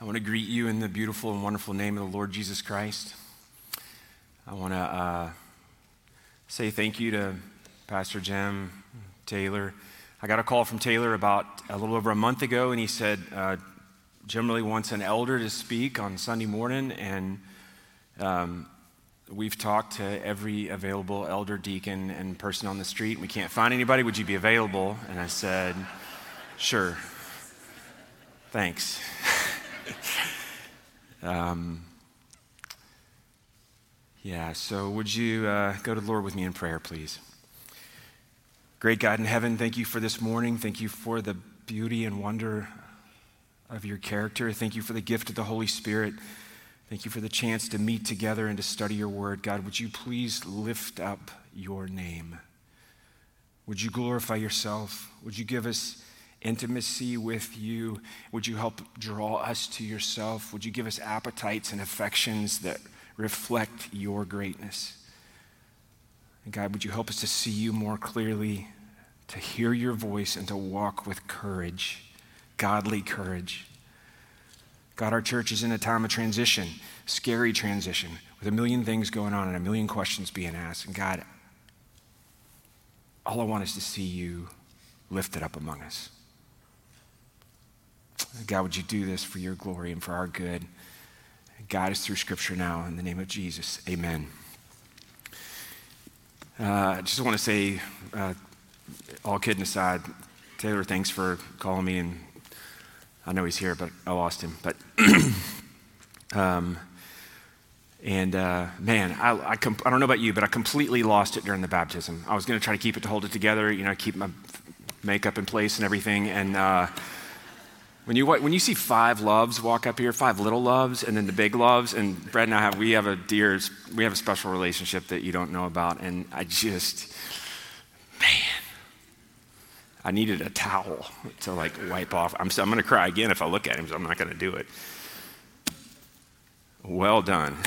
I want to greet you in the beautiful and wonderful name of the Lord Jesus Christ. I want to uh, say thank you to Pastor Jim, Taylor. I got a call from Taylor about a little over a month ago, and he said uh, Jim really wants an elder to speak on Sunday morning, and um, we've talked to every available elder, deacon, and person on the street, and we can't find anybody. Would you be available? And I said, sure. Thanks. Um, yeah, so would you uh, go to the Lord with me in prayer, please? Great God in heaven, thank you for this morning. Thank you for the beauty and wonder of your character. Thank you for the gift of the Holy Spirit. Thank you for the chance to meet together and to study your word. God, would you please lift up your name? Would you glorify yourself? Would you give us intimacy with you? Would you help draw us to yourself? Would you give us appetites and affections that reflect your greatness? And God, would you help us to see you more clearly, to hear your voice, and to walk with courage, godly courage? God, our church is in a time of transition, scary transition, with a million things going on and a million questions being asked. And God, all I want is to see you lifted up among us. God, would you do this for your glory and for our good? Guide us through Scripture now in the name of Jesus. Amen. Uh, I just want to say, uh, all kidding aside, Taylor, thanks for calling me. And I know he's here, but I lost him. But, um, and uh, man, I, I, comp- I, don't know about you, but I completely lost it during the baptism. I was going to try to keep it to hold it together, you know, keep my makeup in place and everything. And, uh, when you, when you see five loves walk up here, five little loves, and then the big loves, and Brad and I have, we have a dear, we have a special relationship that you don't know about, and I just, man, I needed a towel to like wipe off. I'm, I'm going to cry again if I look at him, so I'm not going to do it. Well done.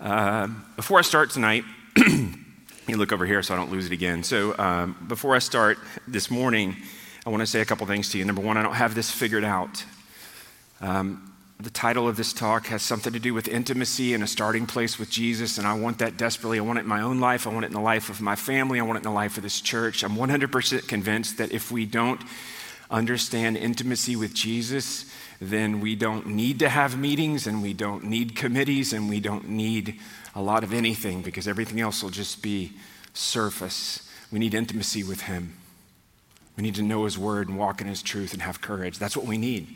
Uh, before I start tonight, you look over here so I don't lose it again. So um, before I start this morning, I want to say a couple things to you. Number one, I don't have this figured out. Um, the title of this talk has something to do with intimacy and a starting place with Jesus, and I want that desperately. I want it in my own life. I want it in the life of my family. I want it in the life of this church. I'm 100% convinced that if we don't understand intimacy with Jesus, then we don't need to have meetings and we don't need committees and we don't need a lot of anything because everything else will just be surface. We need intimacy with Him. We need to know His Word and walk in His truth and have courage. That's what we need.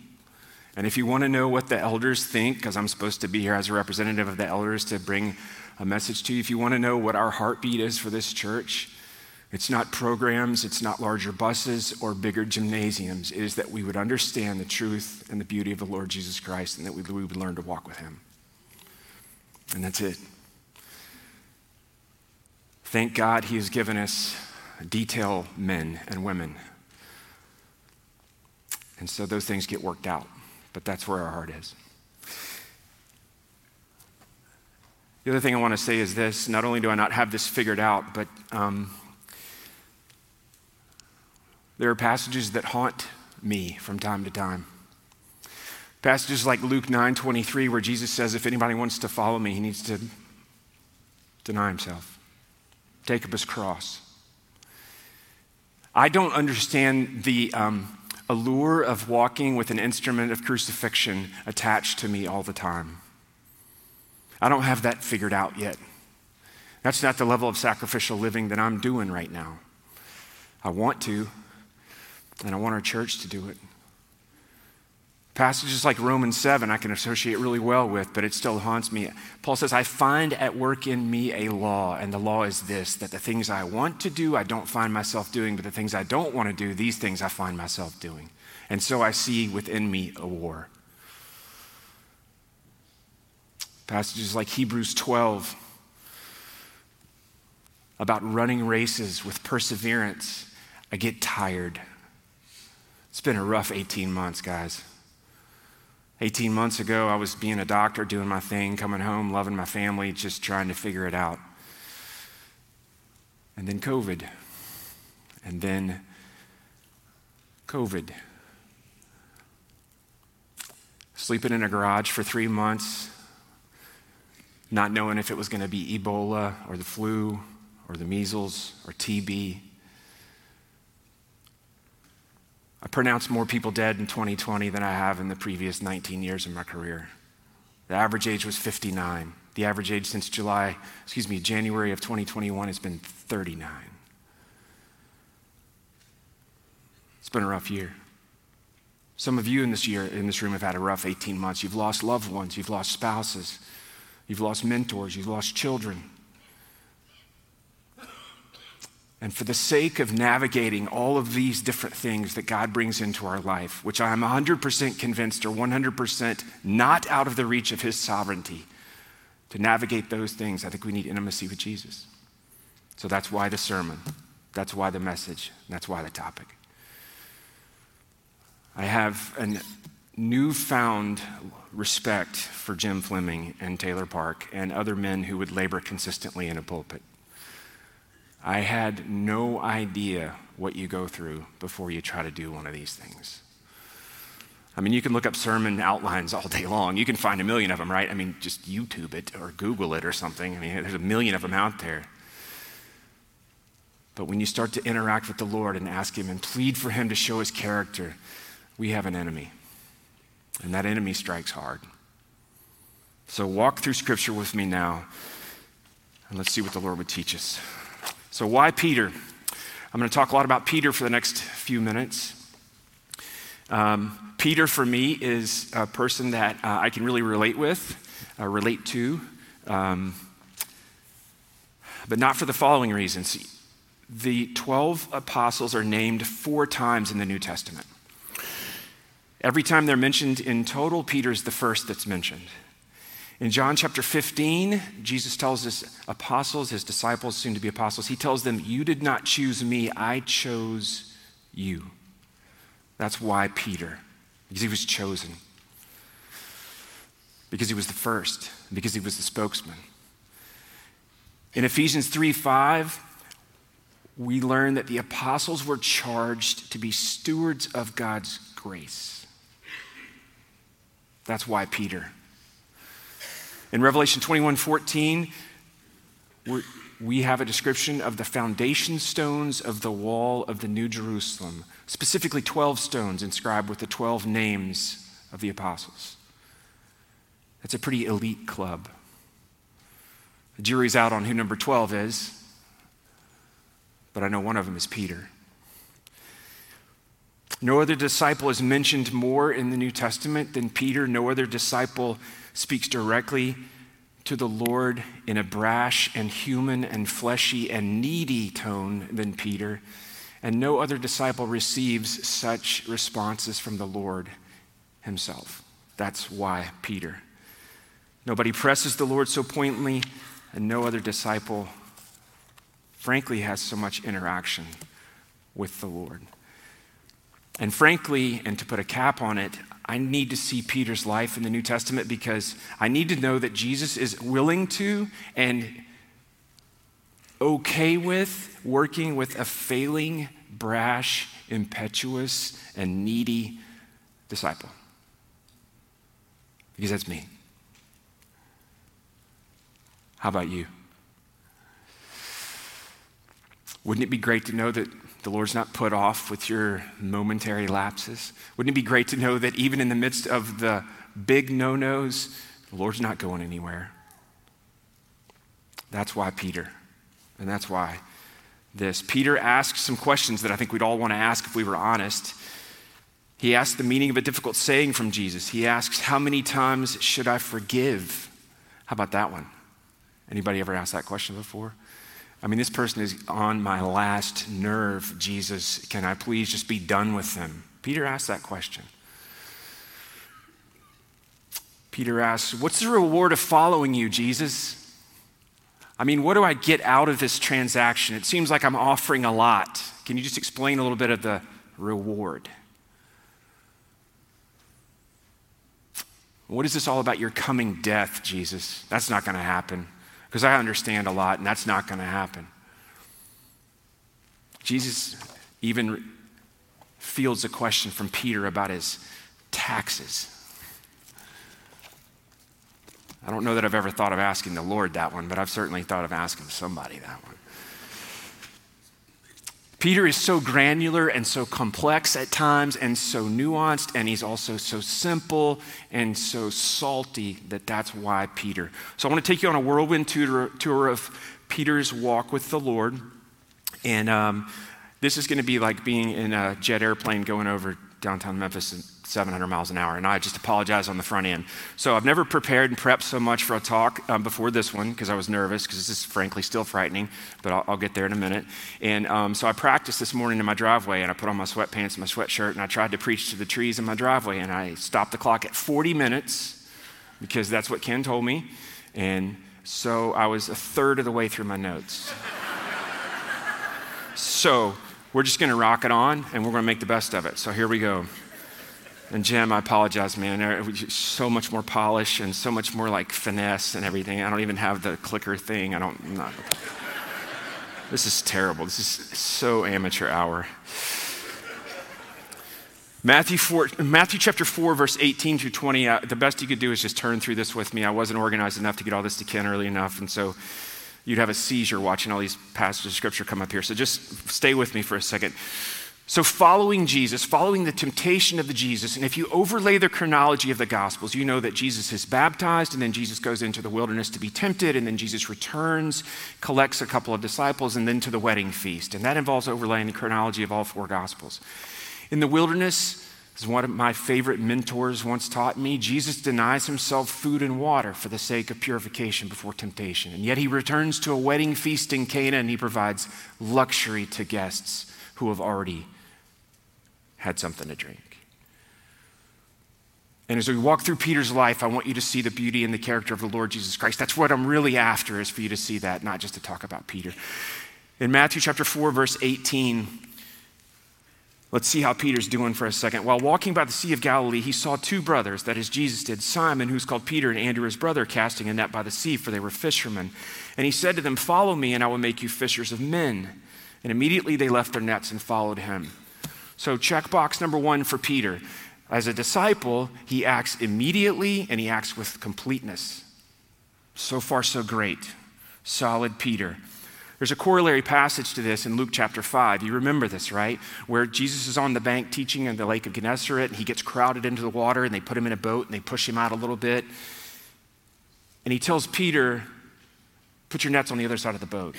And if you want to know what the elders think, because I'm supposed to be here as a representative of the elders to bring a message to you, if you want to know what our heartbeat is for this church, it's not programs, it's not larger buses or bigger gymnasiums. It is that we would understand the truth and the beauty of the Lord Jesus Christ and that we, would learn to walk with Him. And that's it. Thank God He has given us detail men and women. And so those things get worked out, but that's where our heart is. The other thing I want to say is this not only do I not have this figured out, but um, there are passages that haunt me from time to time. Passages like Luke 9 23, where Jesus says, If anybody wants to follow me, he needs to deny himself, take up his cross. I don't understand the um, allure of walking with an instrument of crucifixion attached to me all the time. I don't have that figured out yet. That's not the level of sacrificial living that I'm doing right now. I want to, and I want our church to do it. Passages like Romans 7 I can associate really well with, but it still haunts me. Paul says, I find at work in me a law, and the law is this that the things I want to do, I don't find myself doing, but the things I don't want to do, these things I find myself doing. And so I see within me a war. Passages like Hebrews 12 about running races with perseverance. I get tired. It's been a rough 18 months, guys. 18 months ago, I was being a doctor, doing my thing, coming home, loving my family, just trying to figure it out. And then COVID. And then COVID. sleeping in a garage for three months, not knowing if it was going to be Ebola or the flu or the measles or TB. I pronounced more people dead in 2020 than I have in the previous 19 years of my career. The average age was 59. The average age since July, excuse me, January of 2021 has been 39. It's been a rough year. Some of you in this year in this room have had a rough 18 months. You've lost loved ones, you've lost spouses, you've lost mentors, you've lost children. And for the sake of navigating all of these different things that God brings into our life, which I'm 100% convinced are 100% not out of the reach of His sovereignty, to navigate those things, I think we need intimacy with Jesus. So that's why the sermon, that's why the message, that's why the topic. I have a newfound respect for Jim Fleming and Taylor Park and other men who would labor consistently in a pulpit. I had no idea what you go through before you try to do one of these things. I mean, you can look up sermon outlines all day long. You can find a million of them, right? I mean, just YouTube it or Google it or something. I mean, there's a million of them out there. But when you start to interact with the Lord and ask Him and plead for Him to show His character, we have an enemy. And that enemy strikes hard. So walk through Scripture with me now, and let's see what the Lord would teach us. So, why Peter? I'm going to talk a lot about Peter for the next few minutes. Um, Peter, for me, is a person that uh, I can really relate with, uh, relate to, um, but not for the following reasons. The 12 apostles are named four times in the New Testament. Every time they're mentioned in total, Peter's the first that's mentioned. In John chapter 15, Jesus tells his apostles, his disciples, soon to be apostles, he tells them, You did not choose me, I chose you. That's why Peter, because he was chosen, because he was the first, because he was the spokesman. In Ephesians 3 5, we learn that the apostles were charged to be stewards of God's grace. That's why Peter. In Revelation 21 14, we have a description of the foundation stones of the wall of the New Jerusalem, specifically 12 stones inscribed with the 12 names of the apostles. That's a pretty elite club. The jury's out on who number 12 is, but I know one of them is Peter. No other disciple is mentioned more in the New Testament than Peter. No other disciple speaks directly to the Lord in a brash and human and fleshy and needy tone than Peter. And no other disciple receives such responses from the Lord himself. That's why Peter. Nobody presses the Lord so pointedly, and no other disciple, frankly, has so much interaction with the Lord. And frankly, and to put a cap on it, I need to see Peter's life in the New Testament because I need to know that Jesus is willing to and okay with working with a failing, brash, impetuous, and needy disciple. Because that's me. How about you? Wouldn't it be great to know that the Lord's not put off with your momentary lapses? Wouldn't it be great to know that even in the midst of the big no nos, the Lord's not going anywhere? That's why Peter, and that's why this. Peter asks some questions that I think we'd all want to ask if we were honest. He asks the meaning of a difficult saying from Jesus. He asks, How many times should I forgive? How about that one? Anybody ever asked that question before? I mean, this person is on my last nerve, Jesus. Can I please just be done with them? Peter asked that question. Peter asks, What's the reward of following you, Jesus? I mean, what do I get out of this transaction? It seems like I'm offering a lot. Can you just explain a little bit of the reward? What is this all about your coming death, Jesus? That's not going to happen because I understand a lot, and that's not going to happen. Jesus even fields a question from Peter about his taxes. I don't know that I've ever thought of asking the Lord that one, but I've certainly thought of asking somebody that one. Peter is so granular and so complex at times and so nuanced, and he's also so simple and so salty that that's why Peter. So I want to take you on a whirlwind tour, tour of Peter's walk with the Lord. And um, this is going to be like being in a jet airplane going over downtown Memphis 700 miles an hour. And I just apologize on the front end. So I've never prepared and prepped so much for a talk um, before this one because I was nervous because this is frankly still frightening, but I'll, I'll get there in a minute. And um, so I practiced this morning in my driveway and I put on my sweatpants and my sweatshirt and I tried to preach to the trees in my driveway and I stopped the clock at 40 minutes because that's what Ken told me. And so I was a third of the way through my notes. so we're just going to rock it on and we're going to make the best of it. So here we go. And Jim, I apologize, man. It was So much more polish and so much more like finesse and everything. I don't even have the clicker thing. I don't. Not, this is terrible. This is so amateur hour. Matthew, 4, Matthew chapter 4, verse 18 through 20. Uh, the best you could do is just turn through this with me. I wasn't organized enough to get all this to Ken early enough. And so you'd have a seizure watching all these passages of scripture come up here. So just stay with me for a second. So, following Jesus, following the temptation of the Jesus, and if you overlay the chronology of the Gospels, you know that Jesus is baptized, and then Jesus goes into the wilderness to be tempted, and then Jesus returns, collects a couple of disciples, and then to the wedding feast. And that involves overlaying the chronology of all four Gospels. In the wilderness, as one of my favorite mentors once taught me, Jesus denies himself food and water for the sake of purification before temptation. And yet he returns to a wedding feast in Cana and he provides luxury to guests who have already had something to drink. And as we walk through Peter's life, I want you to see the beauty and the character of the Lord Jesus Christ. That's what I'm really after, is for you to see that, not just to talk about Peter. In Matthew chapter 4, verse 18, let's see how Peter's doing for a second. While walking by the Sea of Galilee, he saw two brothers, that is, Jesus did, Simon, who's called Peter, and Andrew, his brother, casting a net by the sea, for they were fishermen. And he said to them, Follow me, and I will make you fishers of men. And immediately they left their nets and followed him. So, checkbox number one for Peter. As a disciple, he acts immediately and he acts with completeness. So far, so great. Solid Peter. There's a corollary passage to this in Luke chapter 5. You remember this, right? Where Jesus is on the bank teaching in the lake of Gennesaret, and he gets crowded into the water, and they put him in a boat, and they push him out a little bit. And he tells Peter, Put your nets on the other side of the boat.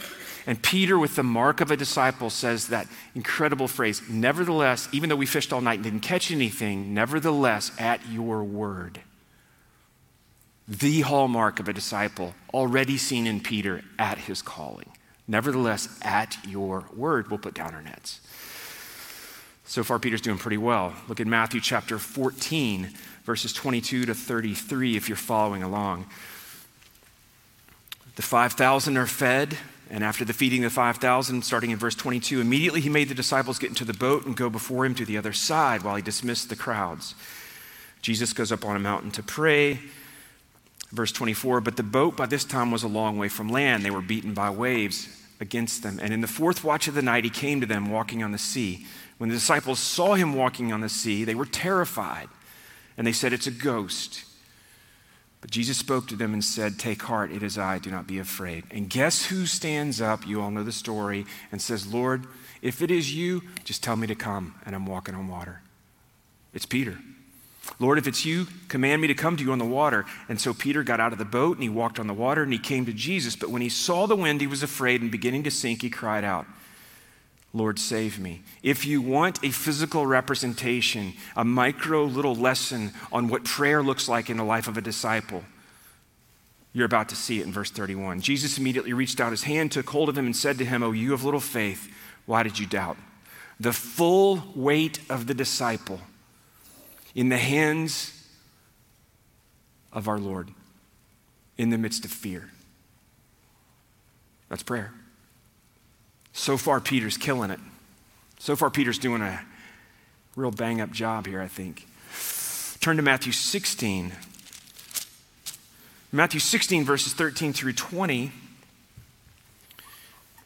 And Peter, with the mark of a disciple, says that incredible phrase Nevertheless, even though we fished all night and didn't catch anything, nevertheless, at your word. The hallmark of a disciple, already seen in Peter at his calling. Nevertheless, at your word, we'll put down our nets. So far, Peter's doing pretty well. Look at Matthew chapter 14, verses 22 to 33, if you're following along. The 5,000 are fed, and after the feeding of the 5,000, starting in verse 22, immediately he made the disciples get into the boat and go before him to the other side while he dismissed the crowds. Jesus goes up on a mountain to pray. Verse 24, but the boat by this time was a long way from land. They were beaten by waves against them. And in the fourth watch of the night, he came to them walking on the sea. When the disciples saw him walking on the sea, they were terrified. And they said, It's a ghost. But Jesus spoke to them and said, Take heart, it is I, do not be afraid. And guess who stands up? You all know the story, and says, Lord, if it is you, just tell me to come, and I'm walking on water. It's Peter. Lord, if it's you, command me to come to you on the water. And so Peter got out of the boat and he walked on the water and he came to Jesus. But when he saw the wind, he was afraid and beginning to sink, he cried out, Lord, save me. If you want a physical representation, a micro little lesson on what prayer looks like in the life of a disciple, you're about to see it in verse 31. Jesus immediately reached out his hand, took hold of him, and said to him, Oh, you of little faith, why did you doubt? The full weight of the disciple in the hands of our Lord in the midst of fear. That's prayer. So far, Peter's killing it. So far, Peter's doing a real bang up job here, I think. Turn to Matthew 16. Matthew 16, verses 13 through 20.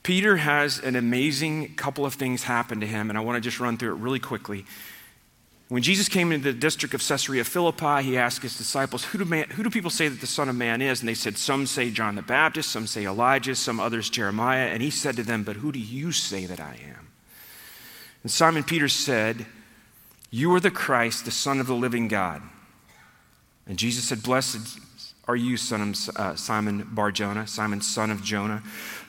Peter has an amazing couple of things happen to him, and I want to just run through it really quickly. When Jesus came into the district of Caesarea Philippi, he asked his disciples, who do, man, who do people say that the Son of Man is? And they said, Some say John the Baptist, some say Elijah, some others Jeremiah. And he said to them, But who do you say that I am? And Simon Peter said, You are the Christ, the Son of the living God. And Jesus said, Blessed are you, son of uh, Simon Bar Jonah, Simon, son of Jonah.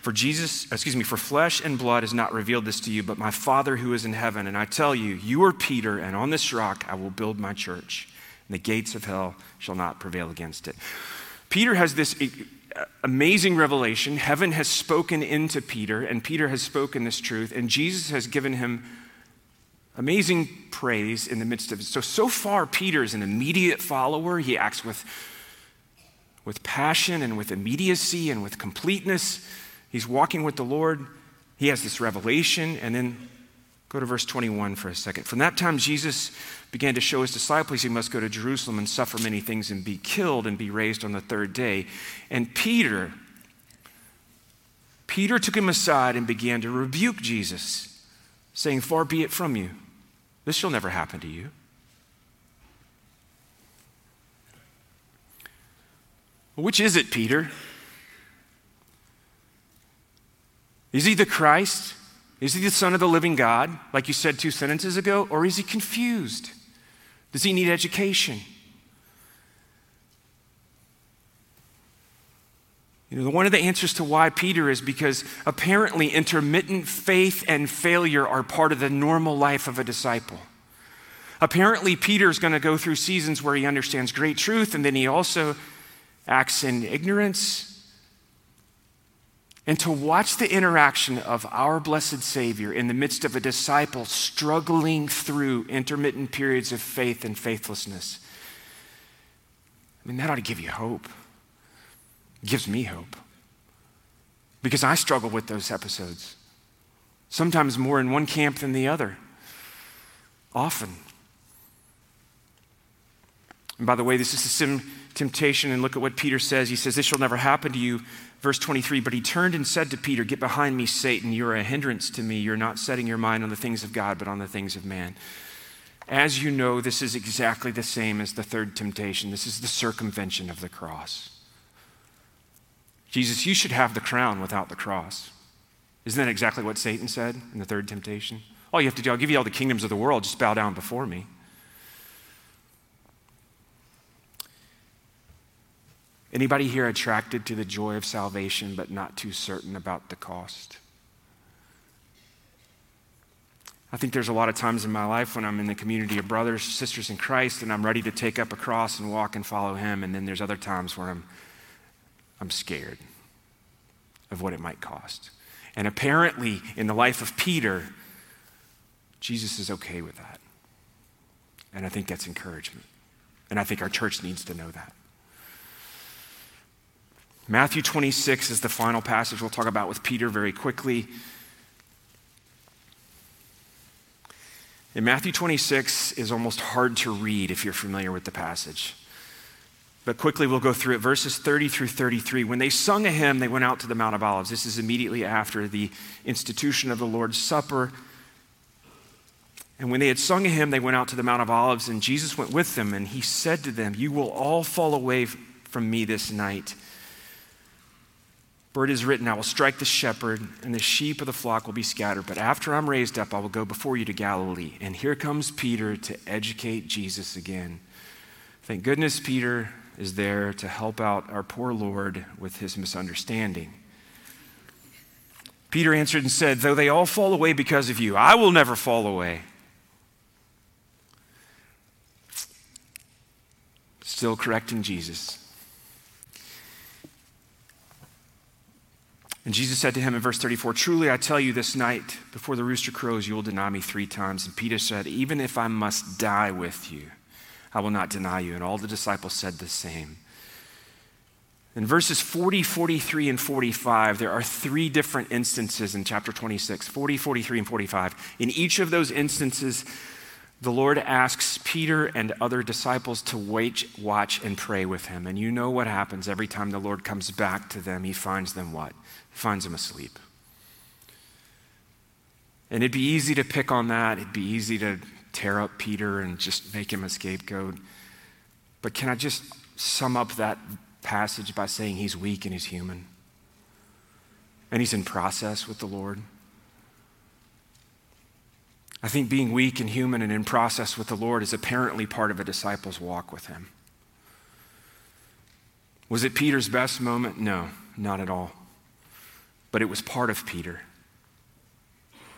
For Jesus, excuse me, for flesh and blood has not revealed this to you, but my Father who is in heaven. And I tell you, you are Peter, and on this rock I will build my church, and the gates of hell shall not prevail against it. Peter has this amazing revelation. Heaven has spoken into Peter, and Peter has spoken this truth, and Jesus has given him amazing praise in the midst of it. So, so far, Peter is an immediate follower. He acts with, with passion and with immediacy and with completeness. He's walking with the Lord. He has this revelation. And then go to verse 21 for a second. From that time, Jesus began to show his disciples he must go to Jerusalem and suffer many things and be killed and be raised on the third day. And Peter, Peter took him aside and began to rebuke Jesus, saying, Far be it from you. This shall never happen to you. Which is it, Peter? Is he the Christ? Is he the Son of the living God, like you said two sentences ago? Or is he confused? Does he need education? You know, one of the answers to why Peter is because apparently intermittent faith and failure are part of the normal life of a disciple. Apparently, Peter is going to go through seasons where he understands great truth and then he also acts in ignorance and to watch the interaction of our blessed Savior in the midst of a disciple struggling through intermittent periods of faith and faithlessness. I mean, that ought to give you hope. It gives me hope. Because I struggle with those episodes. Sometimes more in one camp than the other. Often. And by the way, this is a sim temptation, and look at what Peter says. He says, This shall never happen to you. Verse 23 But he turned and said to Peter, Get behind me, Satan. You're a hindrance to me. You're not setting your mind on the things of God, but on the things of man. As you know, this is exactly the same as the third temptation. This is the circumvention of the cross. Jesus, you should have the crown without the cross. Isn't that exactly what Satan said in the third temptation? All you have to do, I'll give you all the kingdoms of the world, just bow down before me. Anybody here attracted to the joy of salvation but not too certain about the cost? I think there's a lot of times in my life when I'm in the community of brothers, sisters in Christ, and I'm ready to take up a cross and walk and follow Him. And then there's other times where I'm, I'm scared of what it might cost. And apparently, in the life of Peter, Jesus is okay with that. And I think that's encouragement. And I think our church needs to know that. Matthew 26 is the final passage we'll talk about with Peter very quickly. In Matthew 26 is almost hard to read if you're familiar with the passage. But quickly we'll go through it. Verses 30 through 33. When they sung a hymn, they went out to the Mount of Olives. This is immediately after the institution of the Lord's Supper. And when they had sung a hymn, they went out to the Mount of Olives, and Jesus went with them, and he said to them, You will all fall away from me this night. For it is written, I will strike the shepherd, and the sheep of the flock will be scattered. But after I'm raised up, I will go before you to Galilee. And here comes Peter to educate Jesus again. Thank goodness Peter is there to help out our poor Lord with his misunderstanding. Peter answered and said, Though they all fall away because of you, I will never fall away. Still correcting Jesus. And Jesus said to him in verse 34, Truly I tell you, this night before the rooster crows, you will deny me three times. And Peter said, Even if I must die with you, I will not deny you. And all the disciples said the same. In verses 40, 43, and 45, there are three different instances in chapter 26 40, 43, and 45. In each of those instances, the Lord asks Peter and other disciples to wait, watch, and pray with him. And you know what happens every time the Lord comes back to them. He finds them what? finds them asleep. And it'd be easy to pick on that. It'd be easy to tear up Peter and just make him a scapegoat. But can I just sum up that passage by saying he's weak and he's human? And he's in process with the Lord. I think being weak and human and in process with the Lord is apparently part of a disciple's walk with him. Was it Peter's best moment? No, not at all. But it was part of Peter.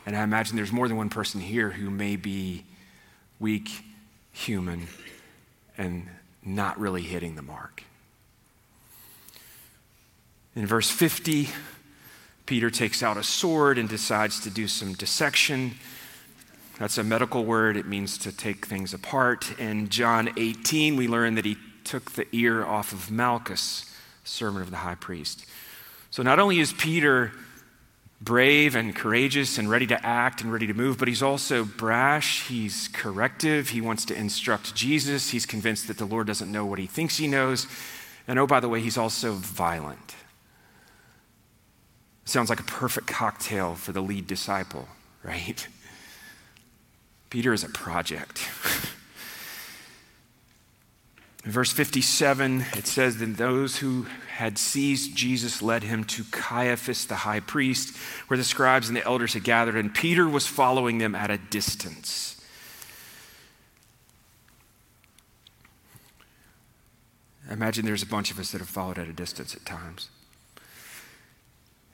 And I imagine there's more than one person here who may be weak, human, and not really hitting the mark. In verse 50, Peter takes out a sword and decides to do some dissection. That's a medical word, it means to take things apart. In John 18, we learn that he took the ear off of Malchus, servant of the high priest. So not only is Peter brave and courageous and ready to act and ready to move, but he's also brash. He's corrective. He wants to instruct Jesus. He's convinced that the Lord doesn't know what he thinks he knows. And oh, by the way, he's also violent. Sounds like a perfect cocktail for the lead disciple, right? Peter is a project. In verse 57, it says, Then those who had seized Jesus led him to Caiaphas the high priest, where the scribes and the elders had gathered, and Peter was following them at a distance. I imagine there's a bunch of us that have followed at a distance at times.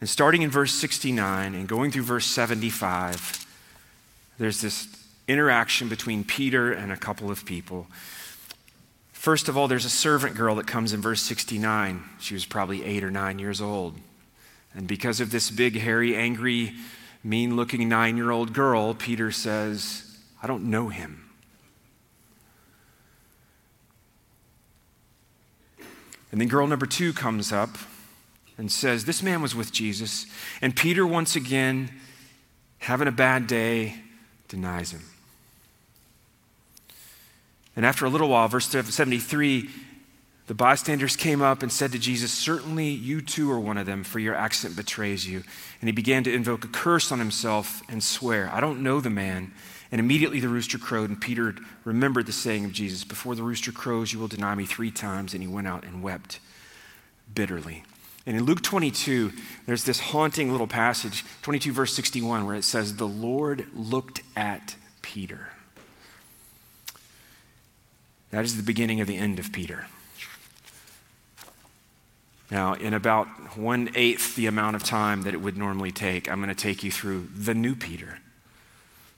And starting in verse 69 and going through verse 75, there's this interaction between Peter and a couple of people. First of all, there's a servant girl that comes in verse 69. She was probably eight or nine years old. And because of this big, hairy, angry, mean looking nine year old girl, Peter says, I don't know him. And then girl number two comes up and says, This man was with Jesus. And Peter, once again, having a bad day, denies him. And after a little while, verse 73, the bystanders came up and said to Jesus, Certainly you too are one of them, for your accent betrays you. And he began to invoke a curse on himself and swear, I don't know the man. And immediately the rooster crowed, and Peter remembered the saying of Jesus, Before the rooster crows, you will deny me three times. And he went out and wept bitterly. And in Luke 22, there's this haunting little passage, 22, verse 61, where it says, The Lord looked at Peter. That is the beginning of the end of Peter. Now, in about one eighth the amount of time that it would normally take, I'm going to take you through the new Peter.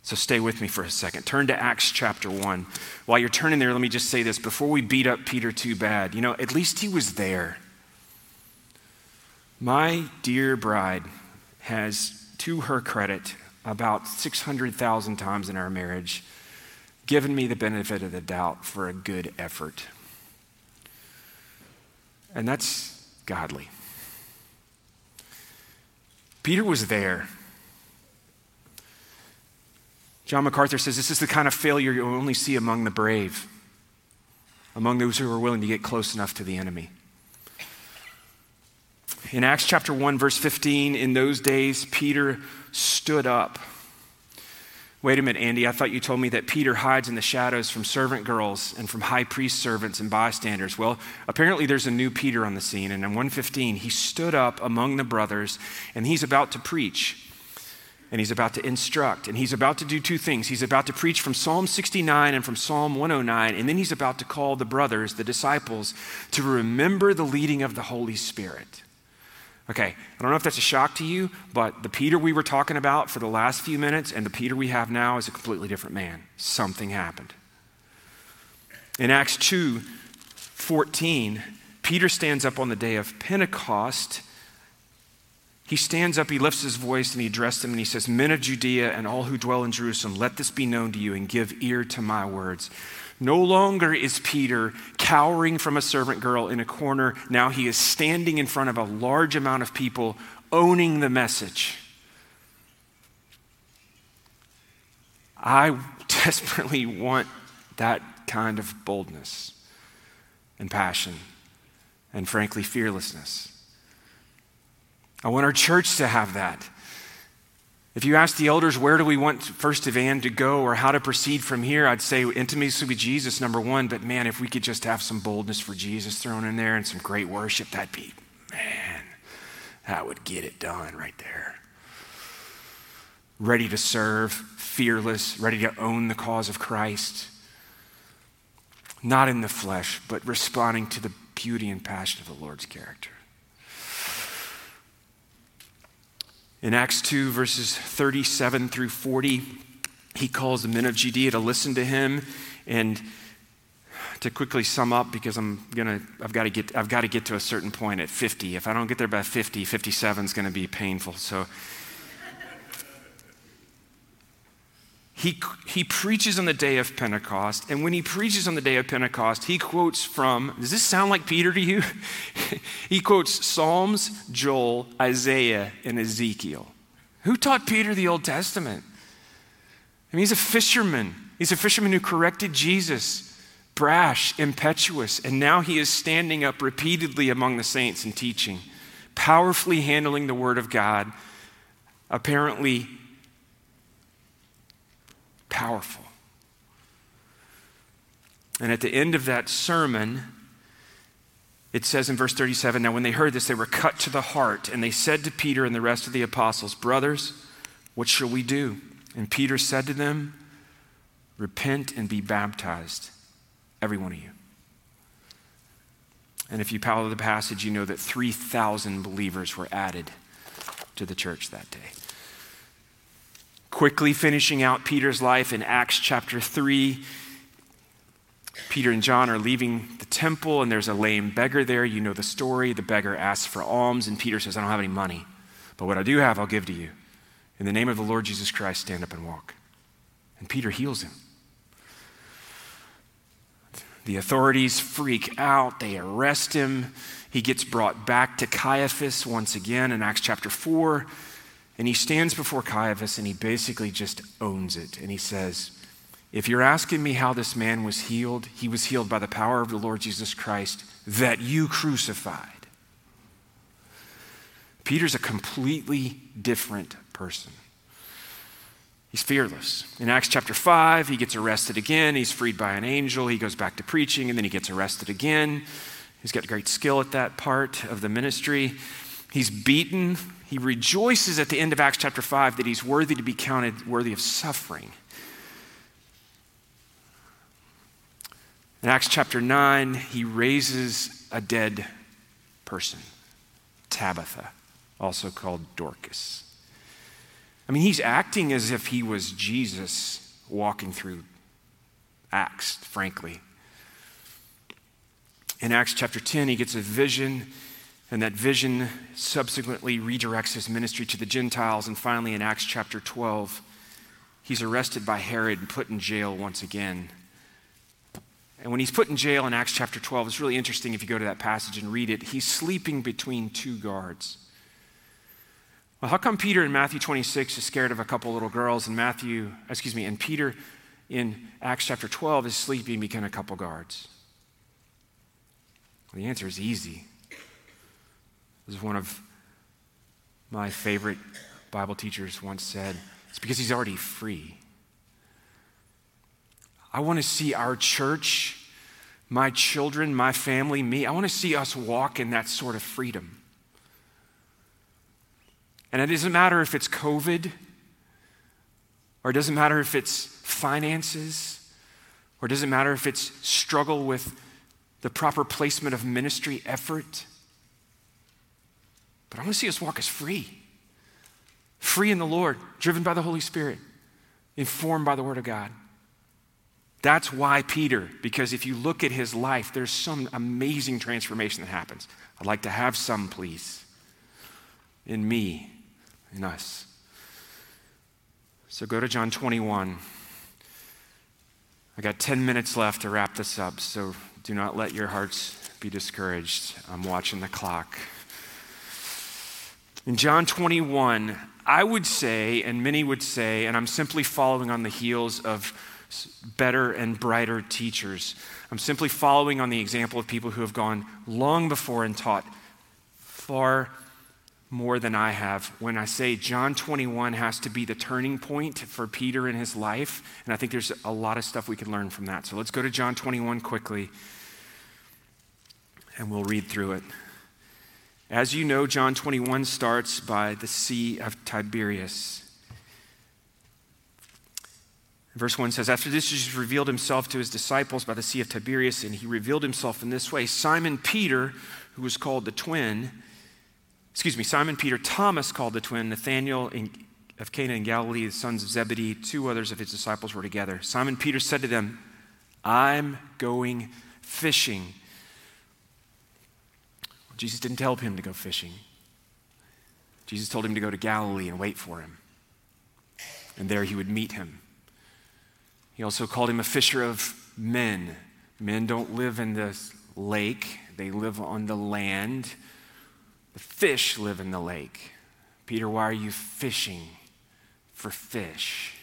So stay with me for a second. Turn to Acts chapter 1. While you're turning there, let me just say this before we beat up Peter too bad. You know, at least he was there. My dear bride has, to her credit, about 600,000 times in our marriage, given me the benefit of the doubt for a good effort. And that's godly. Peter was there. John MacArthur says this is the kind of failure you only see among the brave, among those who are willing to get close enough to the enemy. In Acts chapter 1, verse 15, in those days, Peter stood up Wait a minute, Andy, I thought you told me that Peter hides in the shadows from servant girls and from high priest servants and bystanders. Well, apparently there's a new Peter on the scene, and in 115, he stood up among the brothers and he's about to preach. And he's about to instruct, and he's about to do two things. He's about to preach from Psalm 69 and from Psalm 109, and then he's about to call the brothers, the disciples, to remember the leading of the Holy Spirit. Okay, I don't know if that's a shock to you, but the Peter we were talking about for the last few minutes and the Peter we have now is a completely different man. Something happened. In Acts 2 14, Peter stands up on the day of Pentecost. He stands up, he lifts his voice, and he addressed them, and he says, Men of Judea and all who dwell in Jerusalem, let this be known to you and give ear to my words. No longer is Peter cowering from a servant girl in a corner. Now he is standing in front of a large amount of people, owning the message. I desperately want that kind of boldness and passion and, frankly, fearlessness. I want our church to have that. If you ask the elders, where do we want First Evan to go or how to proceed from here, I'd say intimacy with Jesus, number one. But man, if we could just have some boldness for Jesus thrown in there and some great worship, that'd be, man, that would get it done right there. Ready to serve, fearless, ready to own the cause of Christ. Not in the flesh, but responding to the beauty and passion of the Lord's character. In Acts 2, verses 37 through 40, he calls the men of Judea to listen to him. And to quickly sum up, because I'm gonna, I've got to get, I've got to get to a certain point at 50. If I don't get there by 50, 57 is going to be painful. So he, he preaches on the day of Pentecost, and when he preaches on the day of Pentecost, he quotes from, does this sound like Peter to you? he quotes Psalms, Joel, Isaiah, and Ezekiel. Who taught Peter the Old Testament? I mean, he's a fisherman. He's a fisherman who corrected Jesus, brash, impetuous, and now he is standing up repeatedly among the saints and teaching, powerfully handling the Word of God, apparently powerful. And at the end of that sermon, it says in verse 37 Now, when they heard this, they were cut to the heart, and they said to Peter and the rest of the apostles, Brothers, what shall we do? And Peter said to them, Repent and be baptized, every one of you. And if you follow the passage, you know that 3,000 believers were added to the church that day quickly finishing out Peter's life in Acts chapter 3. Peter and John are leaving the temple, and there's a lame beggar there. You know the story. The beggar asks for alms, and Peter says, I don't have any money, but what I do have, I'll give to you. In the name of the Lord Jesus Christ, stand up and walk. And Peter heals him. The authorities freak out, they arrest him. He gets brought back to Caiaphas once again in Acts chapter 4. And he stands before Caiaphas and he basically just owns it. And he says, If you're asking me how this man was healed, he was healed by the power of the Lord Jesus Christ that you crucified. Peter's a completely different person. He's fearless. In Acts chapter 5, he gets arrested again. He's freed by an angel. He goes back to preaching, and then he gets arrested again. He's got great skill at that part of the ministry. He's beaten. He rejoices at the end of Acts chapter 5 that he's worthy to be counted worthy of suffering. In Acts chapter 9, he raises a dead person, Tabitha, also called Dorcas. I mean, he's acting as if he was Jesus walking through Acts, frankly. In Acts chapter 10, he gets a vision and that vision subsequently redirects his ministry to the Gentiles. And finally, in Acts chapter 12, he's arrested by Herod and put in jail once again. And when he's put in jail in Acts chapter 12, it's really interesting if you go to that passage and read it. He's sleeping between two guards. Well, how come Peter in Matthew 26 is scared of a couple little girls, and Matthew, excuse me, and Peter in Acts chapter 12 is sleeping between a couple guards? The answer is easy. As one of my favorite Bible teachers once said, it's because he's already free. I want to see our church, my children, my family, me, I want to see us walk in that sort of freedom. And it doesn't matter if it's COVID, or it doesn't matter if it's finances, or it doesn't matter if it's struggle with the proper placement of ministry effort. But I want to see us walk as free. Free in the Lord, driven by the Holy Spirit, informed by the Word of God. That's why Peter, because if you look at his life, there's some amazing transformation that happens. I'd like to have some, please, in me, in us. So go to John 21. I got 10 minutes left to wrap this up, so do not let your hearts be discouraged. I'm watching the clock. In John 21, I would say, and many would say, and I'm simply following on the heels of better and brighter teachers. I'm simply following on the example of people who have gone long before and taught far more than I have when I say John 21 has to be the turning point for Peter in his life. And I think there's a lot of stuff we can learn from that. So let's go to John 21 quickly and we'll read through it. As you know, John 21 starts by the Sea of Tiberias. Verse 1 says, After this, Jesus revealed himself to his disciples by the Sea of Tiberias, and he revealed himself in this way Simon Peter, who was called the twin, excuse me, Simon Peter, Thomas called the twin, Nathanael of Cana in Galilee, the sons of Zebedee, two others of his disciples were together. Simon Peter said to them, I'm going fishing. Jesus didn't tell him to go fishing. Jesus told him to go to Galilee and wait for him. And there he would meet him. He also called him a fisher of men. Men don't live in the lake, they live on the land. The fish live in the lake. Peter, why are you fishing for fish?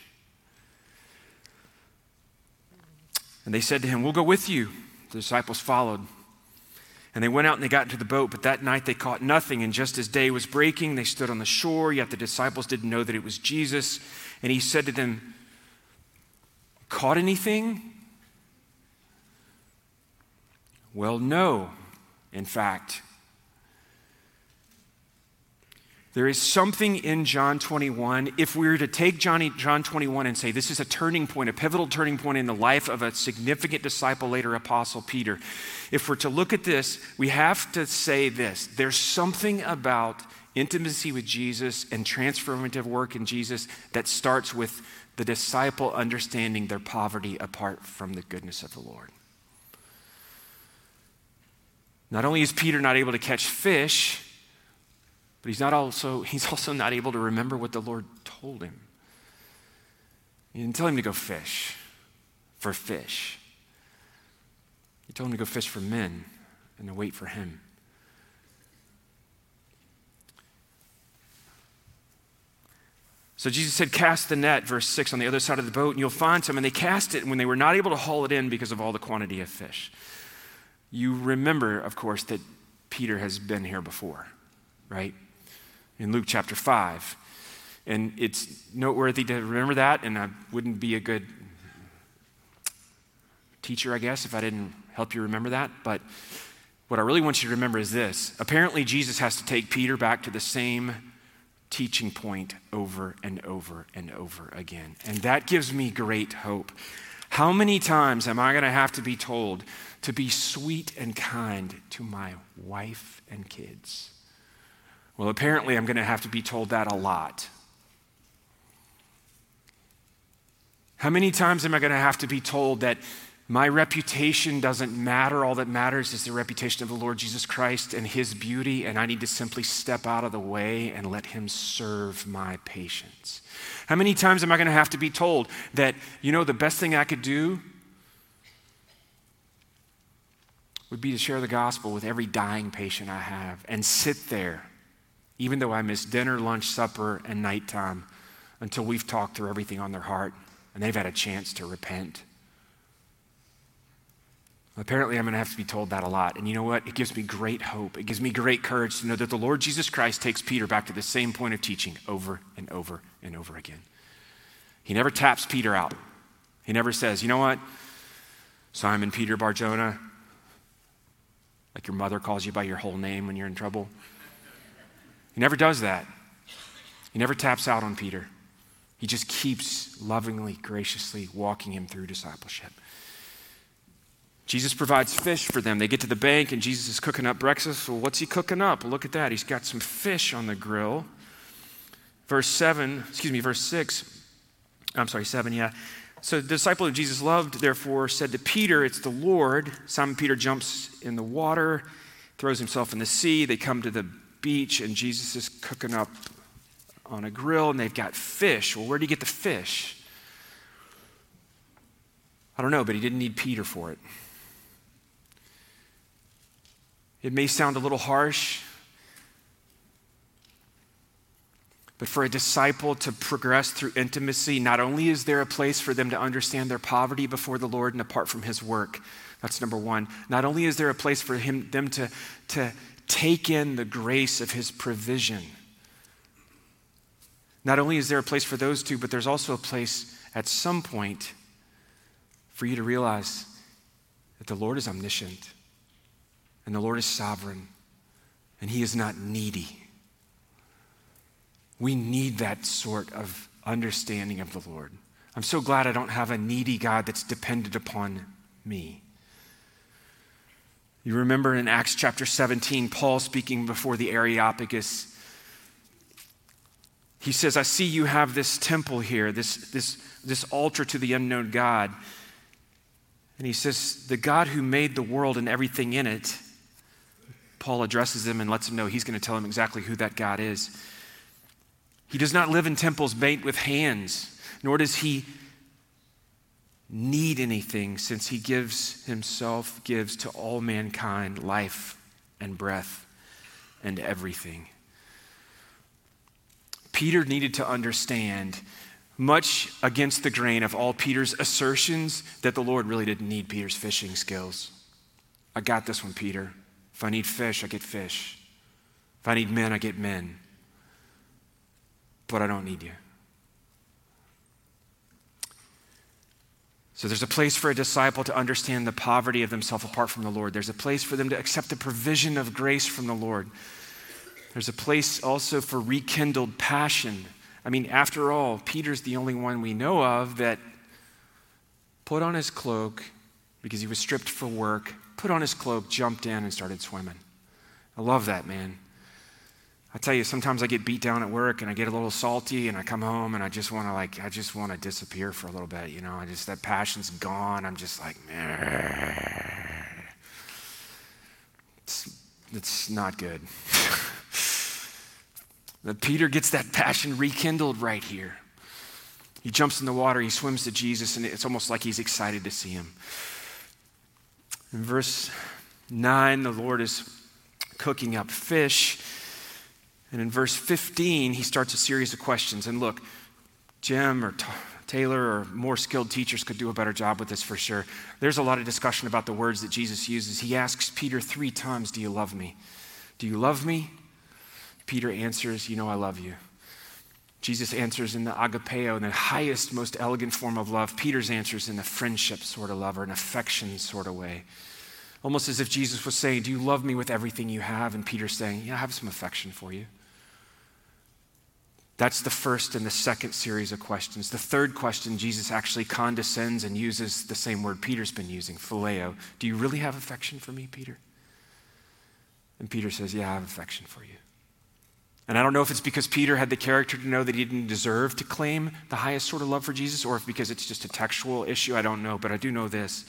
And they said to him, We'll go with you. The disciples followed. And they went out and they got into the boat, but that night they caught nothing. And just as day was breaking, they stood on the shore, yet the disciples didn't know that it was Jesus. And he said to them, Caught anything? Well, no, in fact. There is something in John 21. If we were to take John, John 21 and say this is a turning point, a pivotal turning point in the life of a significant disciple, later apostle Peter, if we're to look at this, we have to say this there's something about intimacy with Jesus and transformative work in Jesus that starts with the disciple understanding their poverty apart from the goodness of the Lord. Not only is Peter not able to catch fish, but he's, not also, he's also not able to remember what the Lord told him. He didn't tell him to go fish for fish. Told him to go fish for men and to wait for him. So Jesus said, Cast the net, verse 6, on the other side of the boat, and you'll find some. And they cast it when they were not able to haul it in because of all the quantity of fish. You remember, of course, that Peter has been here before, right? in Luke chapter 5. And it's noteworthy to remember that, and I wouldn't be a good teacher, I guess, if I didn't help you remember that. But what I really want you to remember is this apparently, Jesus has to take Peter back to the same teaching point over and over and over again. And that gives me great hope. How many times am I going to have to be told to be sweet and kind to my wife and kids? Well, apparently, I'm going to have to be told that a lot. How many times am I going to have to be told that my reputation doesn't matter? All that matters is the reputation of the Lord Jesus Christ and his beauty, and I need to simply step out of the way and let him serve my patients. How many times am I going to have to be told that, you know, the best thing I could do would be to share the gospel with every dying patient I have and sit there even though I miss dinner, lunch, supper, and nighttime, until we've talked through everything on their heart and they've had a chance to repent. Apparently, I'm going to have to be told that a lot. And you know what? It gives me great hope. It gives me great courage to know that the Lord Jesus Christ takes Peter back to the same point of teaching over and over and over again. He never taps Peter out. He never says, you know what? Simon Peter Barjona, like your mother calls you by your whole name when you're in trouble. He never does that. He never taps out on Peter. He just keeps lovingly, graciously walking him through discipleship. Jesus provides fish for them. They get to the bank and Jesus is cooking up breakfast. Well, what's he cooking up? Look at that. He's got some fish on the grill. Verse 7, excuse me, verse 6. I'm sorry, 7, yeah. So the disciple of Jesus loved, therefore, said to Peter, It's the Lord. Simon Peter jumps in the water, throws himself in the sea. They come to the beach and Jesus is cooking up on a grill and they've got fish. Well, where do you get the fish? I don't know, but he didn't need Peter for it. It may sound a little harsh, but for a disciple to progress through intimacy, not only is there a place for them to understand their poverty before the Lord and apart from his work, that's number one. Not only is there a place for him, them to, to take in the grace of his provision Not only is there a place for those two, but there's also a place at some point for you to realize that the Lord is omniscient and the Lord is sovereign and He is not needy. We need that sort of understanding of the Lord. I'm so glad I don't have a needy God that's dependent upon me. You remember in Acts chapter 17, Paul speaking before the Areopagus. He says, I see you have this temple here, this, this, this altar to the unknown God. And he says, The God who made the world and everything in it, Paul addresses him and lets him know he's going to tell him exactly who that God is. He does not live in temples made with hands, nor does he need anything since he gives himself gives to all mankind life and breath and everything. Peter needed to understand much against the grain of all Peter's assertions that the Lord really didn't need Peter's fishing skills. I got this one, Peter. If I need fish, I get fish. If I need men, I get men. But I don't need you. So there's a place for a disciple to understand the poverty of themselves apart from the Lord. There's a place for them to accept the provision of grace from the Lord. There's a place also for rekindled passion. I mean, after all, Peter's the only one we know of that put on his cloak because he was stripped for work, put on his cloak, jumped in, and started swimming. I love that, man. I tell you, sometimes I get beat down at work and I get a little salty and I come home and I just want to like, I just want to disappear for a little bit, you know. I just, that passion's gone. I'm just like, it's, it's not good. but Peter gets that passion rekindled right here. He jumps in the water, he swims to Jesus, and it's almost like he's excited to see him. In verse 9, the Lord is cooking up fish. And in verse 15, he starts a series of questions. And look, Jim or Taylor or more skilled teachers could do a better job with this for sure. There's a lot of discussion about the words that Jesus uses. He asks Peter three times, Do you love me? Do you love me? Peter answers, You know, I love you. Jesus answers in the agapeo, in the highest, most elegant form of love. Peter's answers in the friendship sort of love or an affection sort of way. Almost as if Jesus was saying, Do you love me with everything you have? And Peter's saying, Yeah, I have some affection for you. That's the first and the second series of questions. The third question, Jesus actually condescends and uses the same word Peter's been using, phileo. Do you really have affection for me, Peter? And Peter says, Yeah, I have affection for you. And I don't know if it's because Peter had the character to know that he didn't deserve to claim the highest sort of love for Jesus or if because it's just a textual issue. I don't know, but I do know this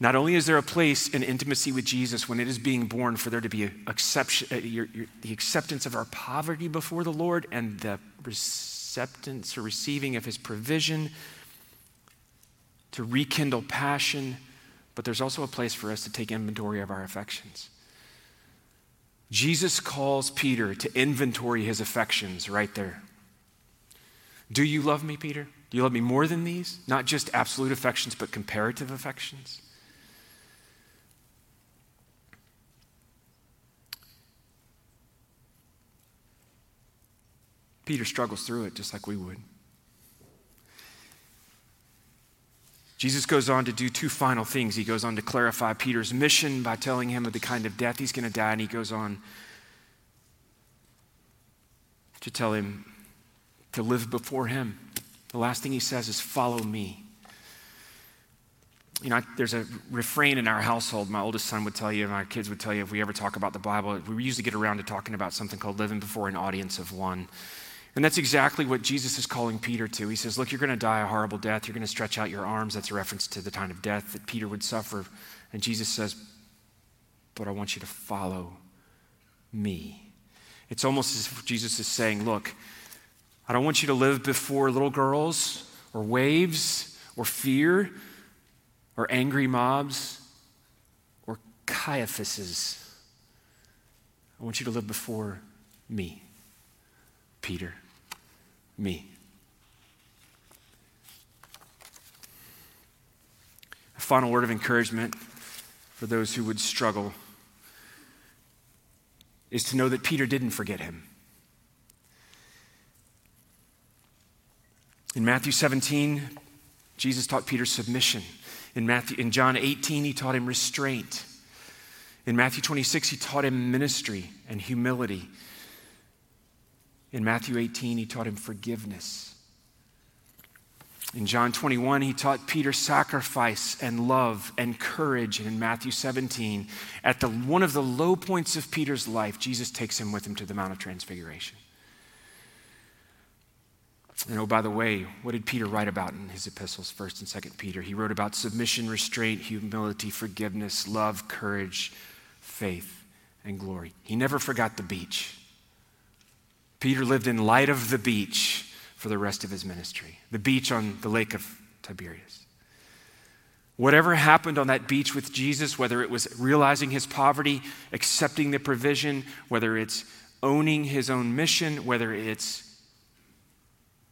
not only is there a place in intimacy with Jesus when it is being born for there to be uh, your, your, the acceptance of our poverty before the Lord and the acceptance or receiving of his provision to rekindle passion, but there's also a place for us to take inventory of our affections. Jesus calls Peter to inventory his affections right there. Do you love me, Peter? Do you love me more than these? Not just absolute affections, but comparative affections? Peter struggles through it just like we would. Jesus goes on to do two final things. He goes on to clarify Peter's mission by telling him of the kind of death he's going to die, and he goes on to tell him to live before him. The last thing he says is, Follow me. You know, there's a refrain in our household. My oldest son would tell you, and my kids would tell you, if we ever talk about the Bible, we usually get around to talking about something called living before an audience of one. And that's exactly what Jesus is calling Peter to. He says, Look, you're going to die a horrible death. You're going to stretch out your arms. That's a reference to the kind of death that Peter would suffer. And Jesus says, But I want you to follow me. It's almost as if Jesus is saying, Look, I don't want you to live before little girls or waves or fear or angry mobs or Caiaphases. I want you to live before me, Peter me. A final word of encouragement for those who would struggle is to know that Peter didn't forget him. In Matthew 17, Jesus taught Peter submission. In, Matthew, in John 18, he taught him restraint. In Matthew 26, he taught him ministry and humility. In Matthew 18, he taught him forgiveness. In John 21, he taught Peter sacrifice and love and courage. And in Matthew 17, at the, one of the low points of Peter's life, Jesus takes him with him to the Mount of Transfiguration. And oh, by the way, what did Peter write about in his epistles, 1st and 2nd Peter? He wrote about submission, restraint, humility, forgiveness, love, courage, faith, and glory. He never forgot the beach. Peter lived in light of the beach for the rest of his ministry, the beach on the lake of Tiberias. Whatever happened on that beach with Jesus, whether it was realizing his poverty, accepting the provision, whether it's owning his own mission, whether it's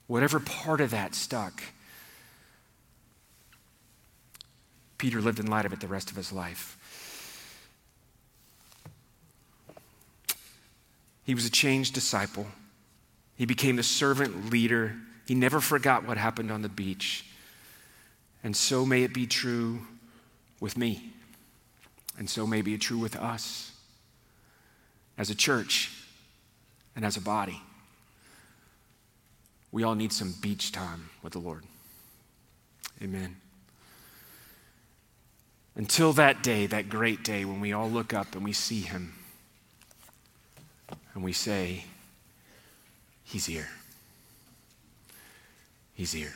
whatever part of that stuck, Peter lived in light of it the rest of his life. He was a changed disciple. He became the servant leader. He never forgot what happened on the beach. And so may it be true with me. And so may it be true with us as a church and as a body. We all need some beach time with the Lord. Amen. Until that day, that great day when we all look up and we see Him and we say, He's here. He's here.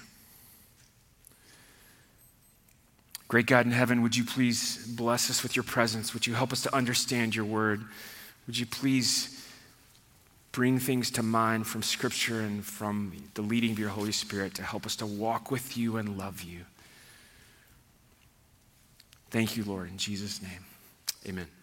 Great God in heaven, would you please bless us with your presence? Would you help us to understand your word? Would you please bring things to mind from Scripture and from the leading of your Holy Spirit to help us to walk with you and love you? Thank you, Lord, in Jesus' name. Amen.